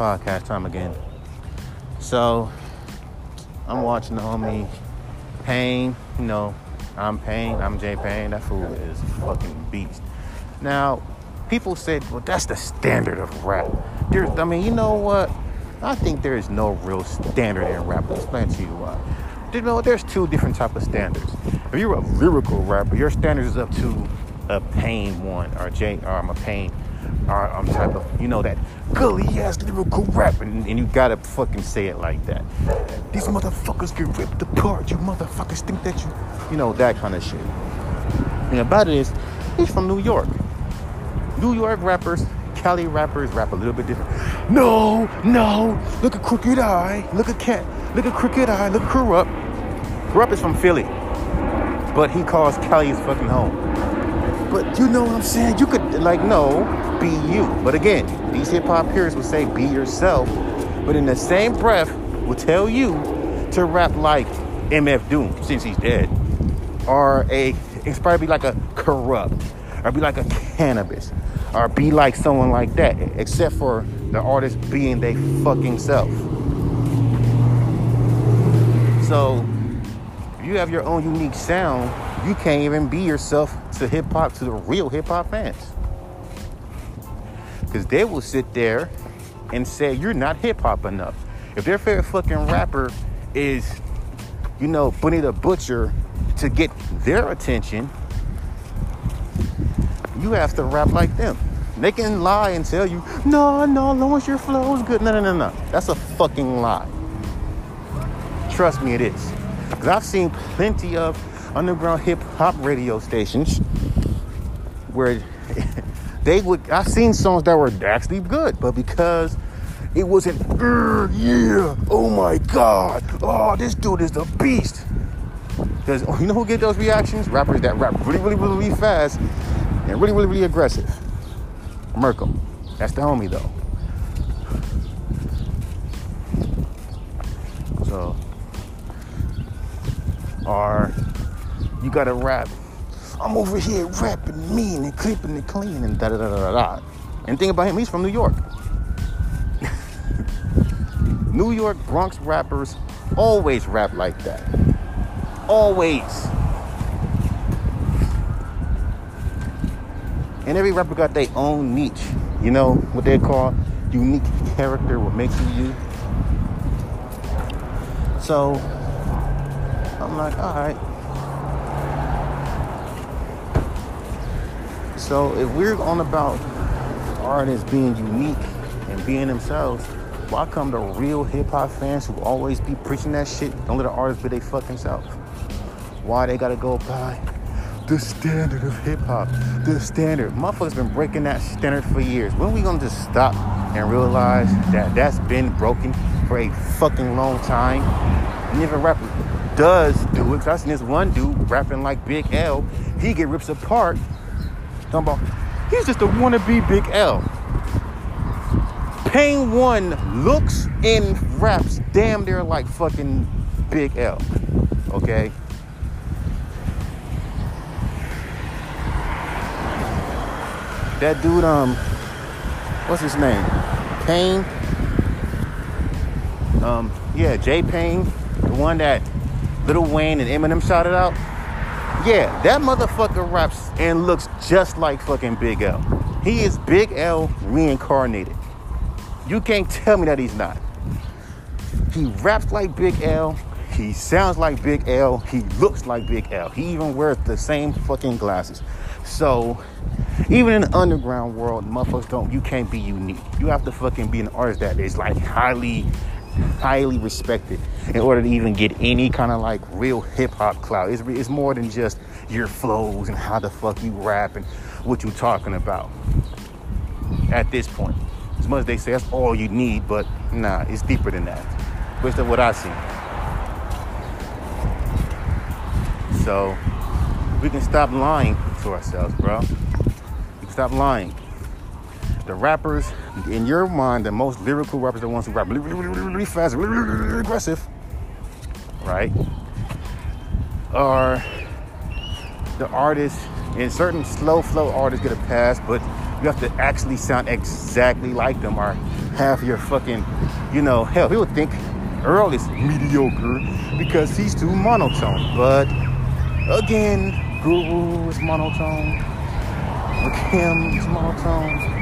podcast time again. So I'm watching the homie Pain. You know, I'm Pain. I'm Jay Pain. That fool is fucking beast. Now, people said, well, that's the standard of rap. There's, I mean, you know what? I think there is no real standard in rap. I'll explain to you why. You know, there's two different type of standards. If you're a lyrical rapper, your standards is up to a Pain one or J or I'm a Pain or I'm type of you know that gully ass lyrical rap, and, and you gotta fucking say it like that. These motherfuckers get ripped apart. You motherfuckers think that you, you know, that kind of shit. And about it is, he's from New York. New York rappers, Cali rappers rap a little bit different. No, no, look at Crooked I, look at Cat, look at Crooked I, look at Kurupt. Kurupt is from Philly, but he calls Cali his fucking home. But you know what I'm saying? You could like no, be you. But again, these hip hop purists will say be yourself, but in the same breath will tell you to rap like MF Doom since he's dead, or a inspire be like a Kurupt, or be like a Canibus, or be like someone like that. Except for the artist being they fucking self. So you have your own unique sound, you can't even be yourself to hip hop to the real hip hop fans. Because they will sit there and say you're not hip hop enough. If their favorite fucking rapper is, you know, Benny the Butcher to get their attention, you have to rap like them. They can lie and tell you, no, no, as long as your flow is good. No, no, no, no. That's a fucking lie. Trust me, it is. Because I've seen plenty of underground hip hop radio stations where they would, I've seen songs that were actually good, but because it wasn't, er, yeah, oh my God, oh, this dude is the beast. Because oh, you know who get those reactions? Rappers that rap really, really, really, really fast and really, really, really aggressive. Merkel. That's the homie though. So, or you gotta rap. I'm over here rapping mean and clipping and clean and da da da da da. And think about him, he's from New York. New York Bronx rappers always rap like that. Always. And every rapper got their own niche. You know what they call unique character, what makes you you. So I'm like, all right. So if we're on about artists being unique and being themselves, why come the real hip hop fans who always be preaching that shit don't let the artists be their fucking self? Why they gotta go by the standard of hip hop? The standard. Motherfuckers been breaking that standard for years. When we gonna just stop and realize that that's been broken for a fucking long time? And if a rapper does do it, cause I seen this one dude rapping like Big L, he get ripped apart. About, he's just a wannabe Big L. Pain One looks and raps damn near like fucking Big L. Okay? That dude, um, what's his name? Pain. Um, yeah, Jay Pain, the one that Lil Wayne and Eminem shouted out. Yeah, that motherfucker raps and looks just like fucking Big L. He is Big L reincarnated. You can't tell me that he's not. He raps like Big L. He sounds like Big L. He looks like Big L. He even wears the same fucking glasses. So, even in the underground world, motherfuckers don't, you can't be unique. You have to fucking be an artist that is like highly, highly respected in order to even get any kind of like real hip hop clout. It's, it's more than just your flows and how the fuck you rap and what you're talking about at this point. As much as they say that's all you need, but nah, it's deeper than that. Based on what I see. So we can stop lying to ourselves, bro. Stop lying. The rappers, in your mind, the most lyrical rappers the ones who rap really, really, really, really fast, really, really, really aggressive, right? Are the artists. and certain slow flow artists get a pass, but you have to actually sound exactly like them or have your fucking, you know, hell, people think Earl is mediocre because he's too monotone. But again, Guru is monotone. Rakim is monotone.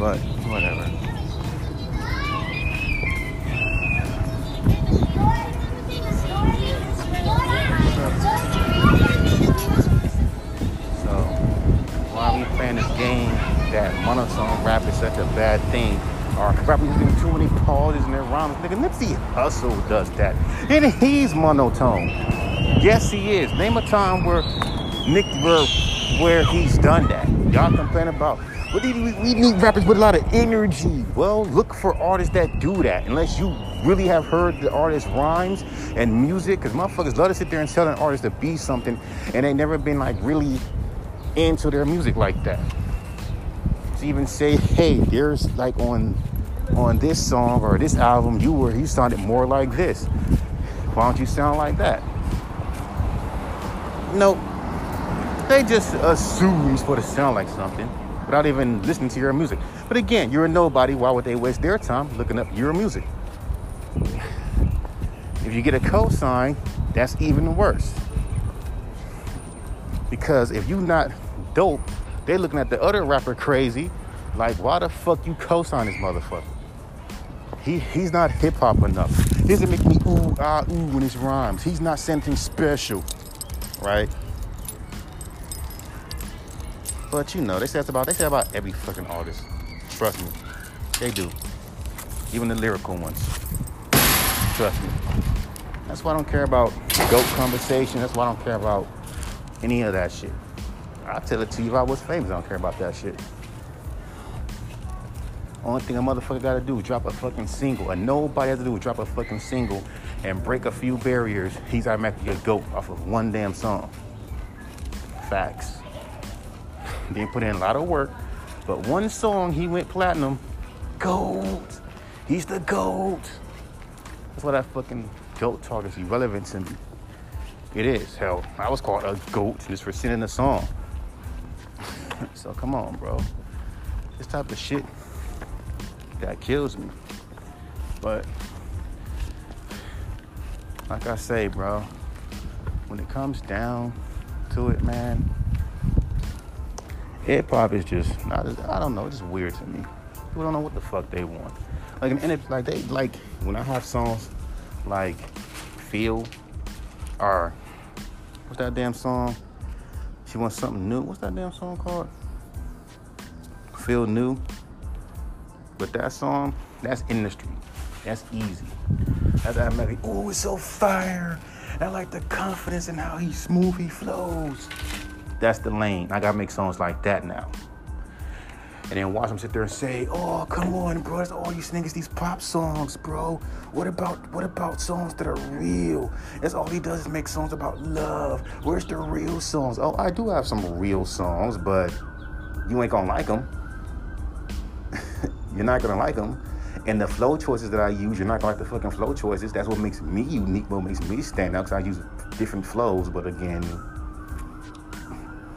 But whatever. So, while we playing this game, that monotone rap is such a bad thing. Or rappers using too many pauses in their rhymes. Nigga, Nipsey Hussle does that. And he's monotone. Yes, he is. Name a time where Nick where, where he's done that. Y'all complain about but we, we need rappers with a lot of energy. Well, look for artists that do that. Unless you really have heard the artist's rhymes and music, because motherfuckers love to sit there and tell an artist to be something, and they never been like really into their music like that to even say, hey, there's like on on this song or this album, you were you sounded more like this. Why don't you sound like that? Nope. They just assume you're supposed to sound like something without even listening to your music. But again, you're a nobody. Why would they waste their time looking up your music? If you get a cosign, that's even worse. Because if you're not dope, they looking at the other rapper crazy, like why the fuck you co-sign this motherfucker? He he's not hip hop enough. He doesn't make me ooh ah ooh when his rhymes. He's not something special, right? But you know, they say about they say about every fucking artist. Trust me, they do. Even the lyrical ones. Trust me. That's why I don't care about goat conversation. That's why I don't care about any of that shit. I'll tell it to you if I was famous. I don't care about that shit. Only thing a motherfucker gotta do is drop a fucking single. And nobody has to do is drop a fucking single and break a few barriers. He's automatically a GOAT off of one damn song. Facts. Didn't put in a lot of work, but one song he went platinum. Gold. He's the gold. That's why that fucking GOAT talk is irrelevant to me. It is. Hell, I was called a GOAT just for singing a song. so come on, bro. This type of shit that kills me. But like I say, bro, when it comes down to it, man, hip hop is just not. I don't know. It's just weird to me. People don't know what the fuck they want. Like, and it, like they like when I have songs like "Feel" or what's that damn song? She wants something new. What's that damn song called? Feel new. But that song, that's industry. That's easy. That's automatic. Oh, it's so fire. I like the confidence and how he smooth he flows. That's the lane. I gotta make songs like that now. And then watch them sit there and say, "Oh, come on, bro! That's all these niggas, these pop songs, bro. What about what about songs that are real? That's all he does is make songs about love. Where's the real songs? Oh, I do have some real songs, but you ain't gonna like them. you're not gonna like them. And the flow choices that I use, you're not gonna like the fucking flow choices. That's what makes me unique, what makes me stand out, because I use different flows, but again,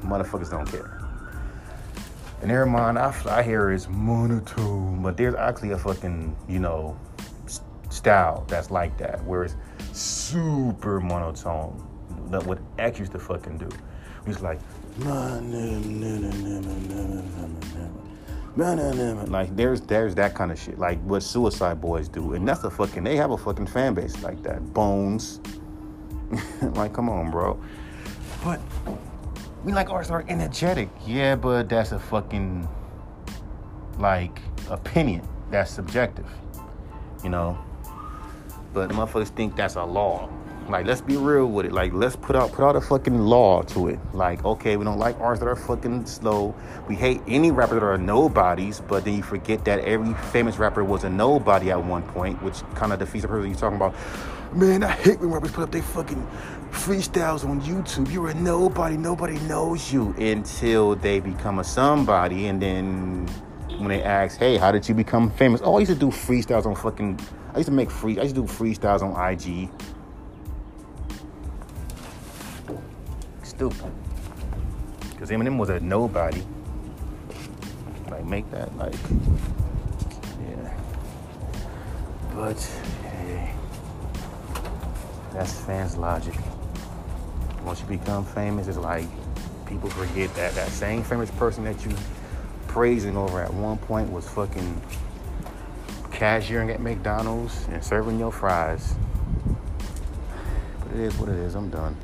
motherfuckers don't care. And never mind, I, I hear it's monotone, but there's actually a fucking, you know, style that's like that, where it's super monotone. That What X used to fucking do. He's like, like there's there's that kind of shit, like what Suicide Boys do, and that's a fucking they have a fucking fan base like that. Bones, like come on, bro. But we like artists are energetic, yeah, but that's a fucking like opinion. That's subjective, you know. But motherfuckers think that's a law. Like, let's be real with it. Like, let's put out put out a fucking law to it. Like, okay, we don't like artists that are fucking slow. We hate any rapper that are nobodies. But then you forget that every famous rapper was a nobody at one point, which kind of defeats the purpose you're talking about. Man, I hate when rappers put up their fucking freestyles on YouTube. You're a nobody. Nobody knows you until they become a somebody, and then when they ask, "Hey, how did you become famous?" Oh, I used to do freestyles on fucking. I used to make free. I used to do freestyles on IG stupid. Because Eminem was a nobody. Like, make that, like, yeah. But, that's fans' logic. Once you become famous, it's like people forget that that same famous person that you praising over at one point was fucking cashiering at McDonald's and serving your fries. But it is what it is. I'm done.